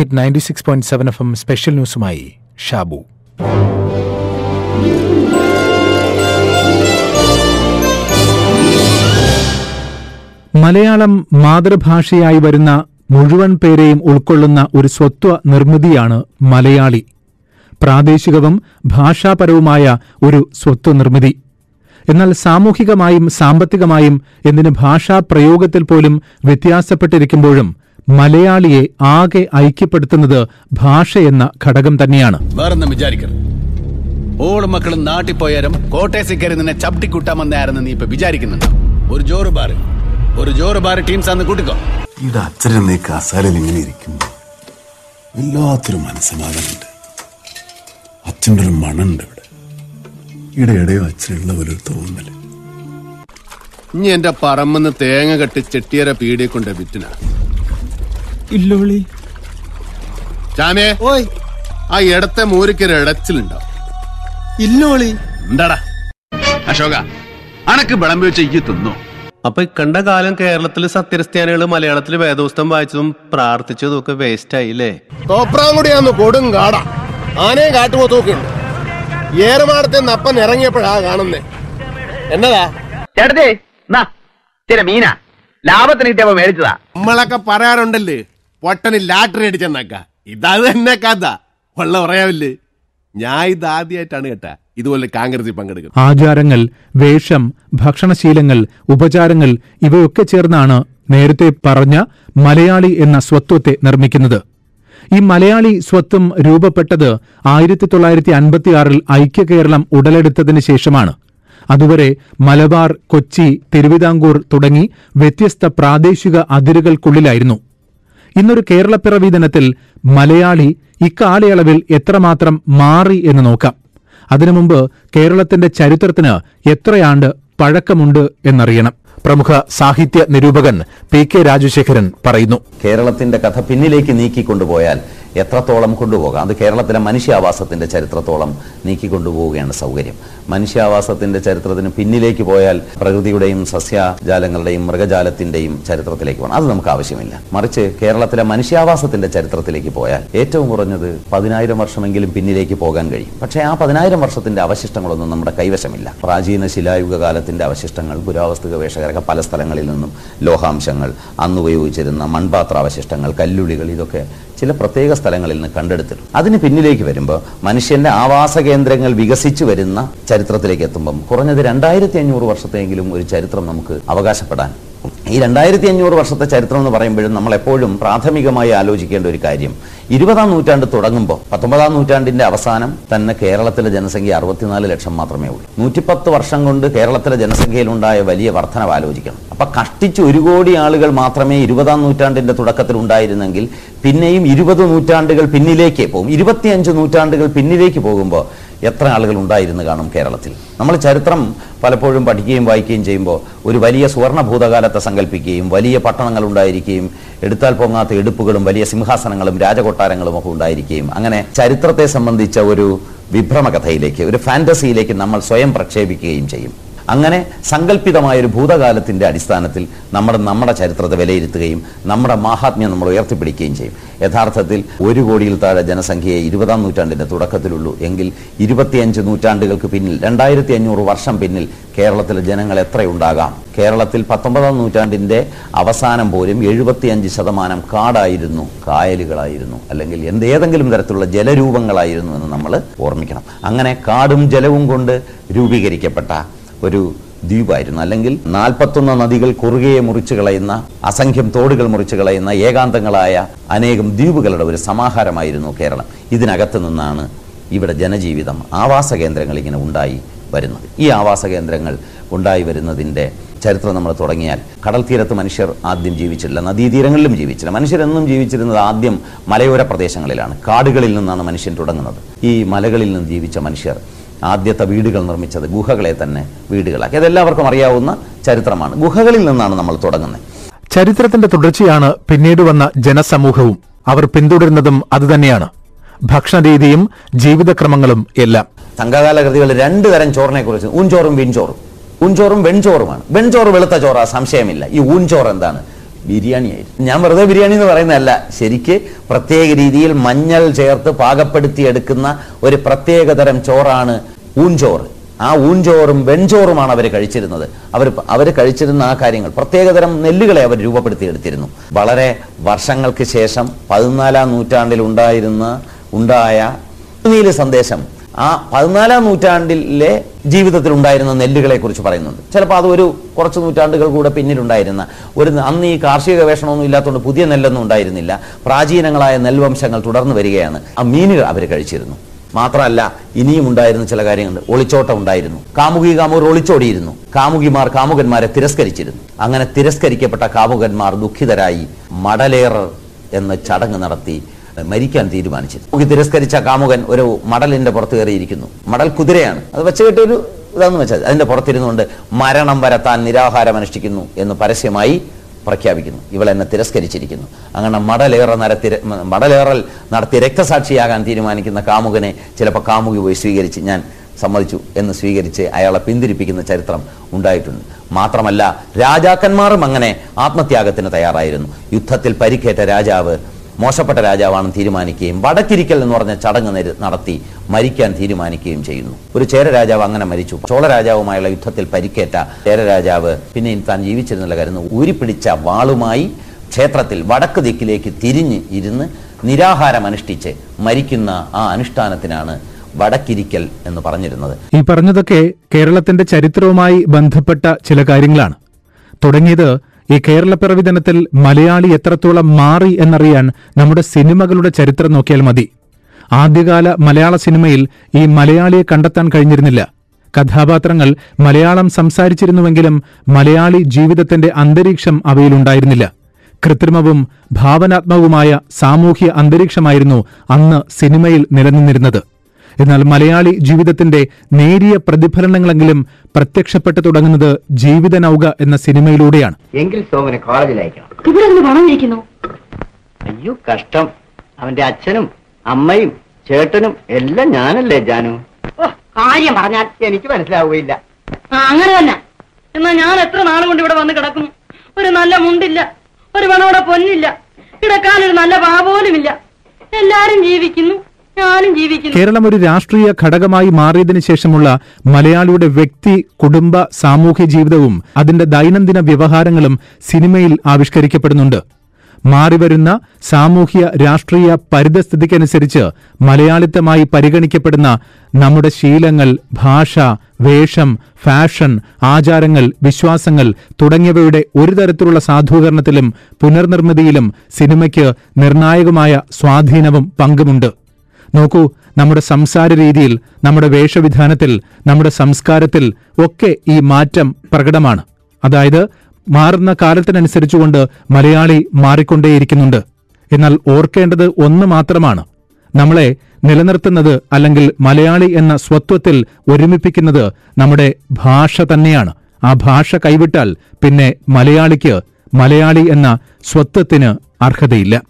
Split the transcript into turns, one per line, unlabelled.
Hit ninety six point seven F M special ന്യൂസുമായി Shabu. Malayalam മാതൃഭാഷയായി വരുന്ന മുഴുവൻ പേരെയും ഉൾക്കൊള്ളുന്ന ഒരു സ്വത്വ നിർമ്മിതിയാണ് മലയാളി. പ്രാദേശികവും ഭാഷാപരവുമായ ഒരു സ്വത്വ നിർമ്മിതി. എന്നാൽ സാമൂഹികമായും സാമ്പത്തികമായും എന്തിന് ഭാഷാ പ്രയോഗത്തിൽ പോലും വ്യത്യാസപ്പെട്ടിരിക്കുമ്പോഴും മലയാളിയെ ആകെ ഐക്യപ്പെടുത്തുന്നത് ഭാഷയെന്ന ഘടകം തന്നെയാണ്.
വേറൊന്നും വിചാരിക്കരുത്. ഓൾ മക്കളും നാട്ടിൽ പോയാലും കോട്ടയസിൽ കയറി നിന്നെ ചവിട്ടിക്കൂട്ടാമെന്നായിരുന്നു നീ ഇപ്പൊ വിചാരിക്കുന്നുണ്ടോ? ഒരു ജോറ് ബാറ് ഒരു ജോറ് ബാറ് ടീംസ് അന്ന് കൂട്ടിക്കോ.
ഇവിടെ അച്ഛനും നീ കസാലയിൽ ഇങ്ങനെ ഇരിക്കുമ്പോ വല്ലാത്തൊരു മനസ്സമാധാനമുണ്ട്. അച്ഛന്റെ ഒരു മണുണ്ട് ഇവിടെ. ഇവിടെ ഇടയോ അച്ഛനുള്ള ഒരു തോന്നൽ.
ഇനി എന്റെ പറമ്പെന്ന് തേങ്ങ കെട്ടി ചെട്ടിയരെ പീടിയെ കൊണ്ട് വിറ്റിന.
ഇല്ലോളി.
ചാമേ
ഓയ്.
ആ ഇടത്തെ മൂരിക്കൊരു ഇടച്ചിലുണ്ടോ?
ഇല്ലോളി.
എന്താടാ അശോക അനക്ക് വിളമ്പി വെച്ച ഈ തിന്നു?
അപ്പൊ കണ്ട കാലം കേരളത്തിൽ സത്യക്രിസ്ത്യാനികൾ മലയാളത്തിൽ വേദോസ്തം വായിച്ചതും പ്രാർത്ഥിച്ചതും ഒക്കെ വേസ്റ്റ് ആയില്ലേ?
തോപ്രാങ്കുടിയാന്ന് കൊടും കാട ആനയും കാട്ടുപോത്തൊക്കെയുണ്ട് ഏറുമാടത്തെ നപ്പൻ ഇറങ്ങിയപ്പോഴാ കാണുന്നേ. എന്നതാ?
ചേട്ടത്തി മീന. ലാഭത്തിന് കിട്ടിയപ്പോ മേടിച്ചതാ.
നമ്മളൊക്കെ പറയാറുണ്ടല്ലേ പൊട്ടന് ലാട്ടറി അടിച്ചെന്നക്ക ഇതത് തന്നെ കഥ. ഉള്ള പറയാവില്ലേ? ഞാൻ ഇത് ആദ്യമായിട്ടാണ് കേട്ട. ഇതുപോലെ കാങ്കരത്തിൽ പങ്കെടുക്കുന്നത്.
ആചാരങ്ങൾ വേഷം ഭക്ഷണശീലങ്ങൾ ഉപചാരങ്ങൾ ഇവയൊക്കെ ചേർന്നാണ് നേരത്തെ പറഞ്ഞ മലയാളി എന്ന സ്വത്വത്തെ നിർമ്മിക്കുന്നത്. ഈ മലയാളി സ്വത്വം രൂപപ്പെട്ടത് ആയിരത്തി തൊള്ളായിരത്തി അൻപത്തിയാറിൽ ഐക്യ കേരളം ഉടലെടുത്തതിന് ശേഷമാണ്. അതുവരെ മലബാർ കൊച്ചി തിരുവിതാംകൂർ തുടങ്ങി വ്യത്യസ്ത പ്രാദേശിക അതിരുകൾക്കുള്ളിലായിരുന്നു. ഇന്നൊരു കേരളപ്പിറവി ദിനത്തിൽ മലയാളി ഇക്കാലയളവിൽ എത്രമാത്രം മാറി എന്ന് നോക്കാം. അതിനു മുമ്പ് കേരളത്തിന്റെ ചരിത്രത്തിന് എത്രയാണ്ട് പഴക്കമുണ്ട് എന്നറിയണം. പ്രമുഖ സാഹിത്യ നിരൂപകൻ പി കെ രാജശേഖരൻ പറയുന്നു.
കേരളത്തിന്റെ കഥ പിന്നിലേക്ക് നീക്കിക്കൊണ്ടുപോയാൽ എത്രത്തോളം കൊണ്ടുപോകാം? അത് കേരളത്തിലെ മനുഷ്യാവാസത്തിന്റെ ചരിത്രത്തോളം നീക്കിക്കൊണ്ടുപോവുകയാണ് സൗകര്യം. മനുഷ്യാവാസത്തിന്റെ ചരിത്രത്തിന് പിന്നിലേക്ക് പോയാൽ പ്രകൃതിയുടെയും സസ്യജാലങ്ങളുടെയും മൃഗജാലത്തിന്റെയും ചരിത്രത്തിലേക്ക് പോകണം. അത് നമുക്ക് ആവശ്യമില്ല. മറിച്ച് കേരളത്തിലെ മനുഷ്യാവാസത്തിന്റെ ചരിത്രത്തിലേക്ക് പോയാൽ ഏറ്റവും കുറഞ്ഞത് പതിനായിരം വർഷമെങ്കിലും പിന്നിലേക്ക് പോകാൻ കഴിയും. പക്ഷേ ആ പതിനായിരം വർഷത്തിന്റെ അവശിഷ്ടങ്ങളൊന്നും നമ്മുടെ കൈവശമില്ല. പ്രാചീന ശിലായുഗ കാലത്തിന്റെ അവശിഷ്ടങ്ങൾ പുരാവസ്തു ഗവേഷകരൊക്കെ പല സ്ഥലങ്ങളിൽ നിന്നും ലോഹാംശങ്ങൾ അന്ന് ഉപയോഗിച്ചിരുന്ന മൺപാത്രാവശിഷ്ടങ്ങൾ കല്ലുളികൾ ഇതൊക്കെ ചില പ്രത്യേക സ്ഥലങ്ങളിൽ നിന്ന് കണ്ടെടുത്തിട്ടുണ്ട്. അതിന് പിന്നിലേക്ക് വരുമ്പോൾ മനുഷ്യന്റെ ആവാസ കേന്ദ്രങ്ങൾ വികസിച്ചു വരുന്ന ചരിത്രത്തിലേക്ക് എത്തുമ്പം കുറഞ്ഞത് രണ്ടായിരത്തി അഞ്ഞൂറ് വർഷത്തെങ്കിലും ഒരു ചരിത്രം നമുക്ക് അവകാശപ്പെടാൻ ഈ രണ്ടായിരത്തി അഞ്ഞൂറ് വർഷത്തെ ചരിത്രം എന്ന് പറയുമ്പോഴും നമ്മൾ എപ്പോഴും പ്രാഥമികമായി ആലോചിക്കേണ്ട ഒരു കാര്യം. ഇരുപതാം നൂറ്റാണ്ട് തുടങ്ങുമ്പോൾ പത്തൊമ്പതാം നൂറ്റാണ്ടിന്റെ അവസാനം തന്നെ കേരളത്തിലെ ജനസംഖ്യ അറുപത്തിനാല് ലക്ഷം മാത്രമേ ഉള്ളൂ. നൂറ്റിപ്പത്ത് വർഷം കൊണ്ട് കേരളത്തിലെ ജനസംഖ്യയിലുണ്ടായ വലിയ വർധനവ് ആലോചിക്കണം. അപ്പൊ കഷ്ടിച്ച് ഒരു കോടി ആളുകൾ മാത്രമേ ഇരുപതാം നൂറ്റാണ്ടിന്റെ തുടക്കത്തിൽ ഉണ്ടായിരുന്നെങ്കിൽ പിന്നെയും ഇരുപത് നൂറ്റാണ്ടുകൾ പിന്നിലേക്ക് പോകും. ഇരുപത്തിയഞ്ച് നൂറ്റാണ്ടുകൾ പിന്നിലേക്ക് പോകുമ്പോൾ എത്ര ആളുകൾ ഉണ്ടായിരുന്നു കാണും കേരളത്തിൽ? നമ്മൾ ചരിത്രം പലപ്പോഴും പഠിക്കുകയും വായിക്കുകയും ചെയ്യുമ്പോൾ ഒരു വലിയ സുവർണ ഭൂതകാലത്തെ സങ്കല്പിക്കുകയും വലിയ പട്ടണങ്ങൾ ഉണ്ടായിരിക്കുകയും എടുത്താൽ പൊങ്ങാത്ത എടുപ്പുകളും വലിയ സിംഹാസനങ്ങളും രാജകൊട്ടാരങ്ങളും ഒക്കെ ഉണ്ടായിരിക്കുകയും അങ്ങനെ ചരിത്രത്തെ സംബന്ധിച്ച ഒരു വിഭ്രമകഥയിലേക്ക് ഒരു ഫാന്റസിയിലേക്ക് നമ്മൾ സ്വയം പ്രക്ഷേപിക്കുകയും ചെയ്യും. അങ്ങനെ സങ്കല്പിതമായ ഒരു ഭൂതകാലത്തിന്റെ അടിസ്ഥാനത്തിൽ നമ്മുടെ നമ്മുടെ ചരിത്രത്തെ വിലയിരുത്തുകയും നമ്മുടെ മഹാത്മ്യം നമ്മൾ ഉയർത്തിപ്പിടിക്കുകയും ചെയ്യും. യഥാർത്ഥത്തിൽ ഒരു കോടിയിൽ താഴെ ജനസംഖ്യയെ ഇരുപതാം നൂറ്റാണ്ടിന്റെ തുടക്കത്തിലുള്ളൂ. എങ്കിൽ ഇരുപത്തിയഞ്ച് നൂറ്റാണ്ടുകൾക്ക് പിന്നിൽ രണ്ടായിരത്തി അഞ്ഞൂറ് വർഷം പിന്നിൽ കേരളത്തിലെ ജനങ്ങൾ എത്രയുണ്ടാകാം കേരളത്തിൽ പത്തൊമ്പതാം നൂറ്റാണ്ടിന്റെ അവസാനം പോലും എഴുപത്തിയഞ്ച് ശതമാനം കാടായിരുന്നു കായലുകളായിരുന്നു. അല്ലെങ്കിൽ എന്ത് ഏതെങ്കിലും തരത്തിലുള്ള ജലരൂപങ്ങളായിരുന്നു എന്ന് നമ്മൾ ഓർമ്മിക്കണം. അങ്ങനെ കാടും ജലവും കൊണ്ട് രൂപീകരിക്കപ്പെട്ട ഒരു ദ്വീപായിരുന്നു. അല്ലെങ്കിൽ നാൽപ്പത്തൊന്ന് നദികൾ കുറുകയെ മുറിച്ചു കളയുന്ന അസംഖ്യം തോടുകൾ മുറിച്ചു കളയുന്ന ഏകാന്തങ്ങളായ അനേകം ദ്വീപുകളുടെ ഒരു സമാഹാരമായിരുന്നു കേരളം. ഇതിനകത്ത് നിന്നാണ് ഇവിടെ ജനജീവിതം ആവാസ കേന്ദ്രങ്ങൾ ഇങ്ങനെ ഉണ്ടായി വരുന്നത്. ഈ ആവാസ കേന്ദ്രങ്ങൾ ഉണ്ടായി വരുന്നതിന്റെ ചരിത്രം നമ്മൾ തുടങ്ങിയാൽ കടൽ തീരത്ത് മനുഷ്യർ ആദ്യം ജീവിച്ചിട്ടില്ല നദീതീരങ്ങളിലും ജീവിച്ചില്ല. മനുഷ്യരെന്നും ജീവിച്ചിരുന്നത് ആദ്യം മലയോര പ്രദേശങ്ങളിലാണ്. കാടുകളിൽ നിന്നാണ് മനുഷ്യൻ തുടങ്ങുന്നത്. ഈ മലകളിൽ നിന്ന് ജീവിച്ച മനുഷ്യർ ആദ്യത്തെ വീടുകൾ നിർമ്മിച്ചത് ഗുഹകളെ തന്നെ വീടുകളാക്കി. അതെല്ലാവർക്കും അറിയാവുന്ന ചരിത്രമാണ്. ഗുഹകളിൽ നിന്നാണ് നമ്മൾ തുടങ്ങുന്നത്.
ചരിത്രത്തിന്റെ തുടർച്ചയാണ് പിന്നീട് വന്ന ജനസമൂഹവും. അവർ പിന്തുടരുന്നതും അതുതന്നെയാണ്. ഭക്ഷണരീതിയും ജീവിതക്രമങ്ങളും എല്ലാം.
സംഘകാല കൃതികൾ രണ്ട് തരം ചോറിനെ കുറിച്ച് ഊൻചോറും വിൻചോറും ഊൻചോറും വെൺചോറുമാണ്. വെൺചോറ് വെളുത്ത ചോറ സംശയമില്ല. ഈ ഊൻചോറ് എന്താണ്? ബിരിയാണിയായിരുന്നു. ഞാൻ വെറുതെ ബിരിയാണി എന്ന് പറയുന്നതല്ല. ശരിക്ക് പ്രത്യേക രീതിയിൽ മഞ്ഞൾ ചേർത്ത് പാകപ്പെടുത്തി എടുക്കുന്ന ഒരു പ്രത്യേകതരം ചോറാണ് ഊഞ്ചോറ് ആ ഊഞ്ചോറും വെൺചോറുമാണ് അവർ കഴിച്ചിരുന്നത്. അവർ അവർ കഴിച്ചിരുന്ന ആ കാര്യങ്ങൾ പ്രത്യേകതരം നെല്ലുകളെ അവർ രൂപപ്പെടുത്തിയെടുത്തിരുന്നു. വളരെ വർഷങ്ങൾക്ക് ശേഷം പതിനാലാം നൂറ്റാണ്ടിൽ ഉണ്ടായിരുന്ന ഉണ്ടായ സന്ദേശം ആ പതിനാലാം നൂറ്റാണ്ടിലെ ജീവിതത്തിൽ ഉണ്ടായിരുന്ന നെല്ലുകളെ കുറിച്ച് പറയുന്നുണ്ട്. ചിലപ്പോൾ അത് ഒരു കുറച്ച് നൂറ്റാണ്ടുകൾ കൂടെ പിന്നിലുണ്ടായിരുന്ന ഒരു അന്ന് ഈ കാർഷിക ഗവേഷണമൊന്നും ഇല്ലാത്തതുകൊണ്ട് പുതിയ നെല്ലൊന്നും ഉണ്ടായിരുന്നില്ല. പ്രാചീനങ്ങളായ നെൽവംശങ്ങൾ തുടർന്ന് വരികയാണ്. ആ മീനുകൾ അവർ കഴിച്ചിരുന്നു. മാത്രമല്ല ഇനിയും ഉണ്ടായിരുന്ന ചില കാര്യങ്ങളുണ്ട്. ഒളിച്ചോട്ടം ഉണ്ടായിരുന്നു. കാമുകി കാമുകർ ഒളിച്ചോടിയിരുന്നു. കാമുകിമാർ കാമുകന്മാരെ തിരസ്കരിച്ചിരുന്നു. അങ്ങനെ തിരസ്കരിക്കപ്പെട്ട കാമുകന്മാർ ദുഃഖിതരായി മടലേറർ എന്ന ചടങ്ങ് നടത്തി മരിക്കാൻ തീരുമാനിച്ചത്. നമുക്ക് തിരസ്കരിച്ച കാമുകൻ ഒരു മടലിന്റെ പുറത്ത് കയറിയിരിക്കുന്നു. മടൽ കുതിരയാണ്. അത് വെച്ച് കെട്ടൊരു ഇതാന്ന് വെച്ചാൽ അതിന്റെ പുറത്തിരുന്നുകൊണ്ട് മരണം വരെ താൻ നിരാഹാരം അനുഷ്ഠിക്കുന്നു എന്ന് പരസ്യമായി പ്രഖ്യാപിക്കുന്നു. ഇവൾ എന്നെ തിരസ്കരിച്ചിരിക്കുന്നു. അങ്ങനെ മടലേറ നടത്തി മടലേറൽ നടത്തി രക്തസാക്ഷിയാകാൻ തീരുമാനിക്കുന്ന കാമുകനെ ചിലപ്പോൾ കാമുകി പോയി സ്വീകരിച്ച് ഞാൻ സമ്മതിച്ചു എന്ന് സ്വീകരിച്ച് അയാളെ പിന്തിരിപ്പിക്കുന്ന ചരിത്രം ഉണ്ടായിട്ടുണ്ട്. മാത്രമല്ല രാജാക്കന്മാരും അങ്ങനെ ആത്മത്യാഗത്തിന് തയ്യാറായിരുന്നു. യുദ്ധത്തിൽ പരിക്കേറ്റ രാജാവ് മോശപ്പെട്ട രാജാവാണെന്ന് തീരുമാനിക്കുകയും വടക്കിരിക്കൽ എന്ന് പറഞ്ഞ ചടങ്ങ് നടത്തി മരിക്കാൻ തീരുമാനിക്കുകയും ചെയ്യുന്നു. ഒരു ചേര രാജാവ് അങ്ങനെ മരിച്ചു. ചോള രാജാവുമായുള്ള യുദ്ധത്തിൽ പരിക്കേറ്റ ചേര രാജാവ് പിന്നെ താൻ ജീവിച്ചിരുന്നില്ല കരുന്ന് ഊരിപ്പിടിച്ച വാളുമായി ക്ഷേത്രത്തിൽ വടക്ക് ദിക്കിലേക്ക് തിരിഞ്ഞ് ഇരുന്ന് നിരാഹാരം അനുഷ്ഠിച്ച് മരിക്കുന്ന ആ അനുഷ്ഠാനത്തിനാണ് വടക്കിരിക്കൽ എന്ന് പറഞ്ഞിരുന്നത്.
ഈ പറഞ്ഞതൊക്കെ കേരളത്തിന്റെ ചരിത്രവുമായി ബന്ധപ്പെട്ട ചില കാര്യങ്ങളാണ്. തുടങ്ങിയത് ഈ കേരളപ്പിറവി ദിനത്തിൽ മലയാളി എത്രത്തോളം മാറി എന്നറിയാൻ നമ്മുടെ സിനിമകളുടെ ചരിത്രം നോക്കിയാൽ മതി. ആദ്യകാല മലയാള സിനിമയിൽ ഈ മലയാളിയെ കണ്ടെത്താൻ കഴിഞ്ഞിരുന്നില്ല. കഥാപാത്രങ്ങൾ മലയാളം സംസാരിച്ചിരുന്നുവെങ്കിലും മലയാളി ജീവിതത്തിന്റെ അന്തരീക്ഷം അവയിലുണ്ടായിരുന്നില്ല കൃത്രിമവും ഭാവനാത്മകവുമായ സാമൂഹ്യ അന്തരീക്ഷമായിരുന്നു അന്ന് സിനിമയിൽ നിലനിന്നിരുന്നത്. എന്നാൽ മലയാളി ജീവിതത്തിന്റെ നേരിയ പ്രതിഫലനങ്ങളെങ്കിലും പ്രത്യക്ഷപ്പെട്ടു തുടങ്ങുന്നത് ജീവിത നൗക എന്ന സിനിമയിലൂടെയാണ്.
എങ്കിൽ സോമനെ കോളേജിൽ അയക്കണം. അയ്യോ കഷ്ടം. അവന്റെ അച്ഛനും അമ്മയും ചേട്ടനും എല്ലാം ഞാനല്ലേ ജാനു?
ഓ കാര്യം പറഞ്ഞാൽ
എനിക്ക് മനസ്സിലാവുകയില്ല.
അങ്ങനെ തന്നെ. എന്നാ ഞാൻ എത്ര നാൾ കൊണ്ട് ഇവിടെ വന്ന് കിടക്കുന്നു? ഒരു നല്ല മുണ്ടില്ല ഒരു മണോടെ പൊന്നില്ല കിടക്കാൻ ഒരു നല്ല പാ പോലുമില്ല എല്ലാരും ജീവിക്കുന്നു.
കേരളം ഒരു രാഷ്ട്രീയ ഘടകമായി മാറിയതിനു ശേഷമുള്ള മലയാളിയുടെ വ്യക്തി കുടുംബ സാമൂഹ്യ ജീവിതവും അതിന്റെ ദൈനംദിന വ്യവഹാരങ്ങളും സിനിമയിൽ ആവിഷ്കരിക്കപ്പെടുന്നുണ്ട്. മാറിവരുന്ന സാമൂഹ്യ രാഷ്ട്രീയ പരിതസ്ഥിതിക്കനുസരിച്ച് മലയാളിത്തമായി പരിഗണിക്കപ്പെടുന്ന നമ്മുടെ ശീലങ്ങൾ ഭാഷ വേഷം ഫാഷൻ ആചാരങ്ങൾ വിശ്വാസങ്ങൾ തുടങ്ങിയവയുടെ ഒരു തരത്തിലുള്ള സാധൂകരണത്തിലും പുനർനിർമ്മിതിയിലും സിനിമയ്ക്ക് നിർണായകമായ സ്വാധീനവും പങ്കുമുണ്ട്. നോക്കൂ നമ്മുടെ സംസാര രീതിയിൽ നമ്മുടെ വേഷവിധാനത്തിൽ നമ്മുടെ സംസ്കാരത്തിൽ ഒക്കെ ഈ മാറ്റം പ്രകടമാണ്. അതായത് മാറുന്ന കാലത്തിനനുസരിച്ചുകൊണ്ട് മലയാളി മാറിക്കൊണ്ടേയിരിക്കുന്നുണ്ട്. എന്നാൽ ഓർക്കേണ്ടത് ഒന്ന് മാത്രമാണ്. നമ്മളെ നിലനിർത്തുന്നത് അല്ലെങ്കിൽ മലയാളി എന്ന സ്വത്വത്തിൽ ഒരുമിപ്പിക്കുന്നത് നമ്മുടെ ഭാഷ തന്നെയാണ്. ആ ഭാഷ കൈവിട്ടാൽ പിന്നെ മലയാളിക്ക് മലയാളി എന്ന സ്വത്വത്തിന് അർഹതയില്ല.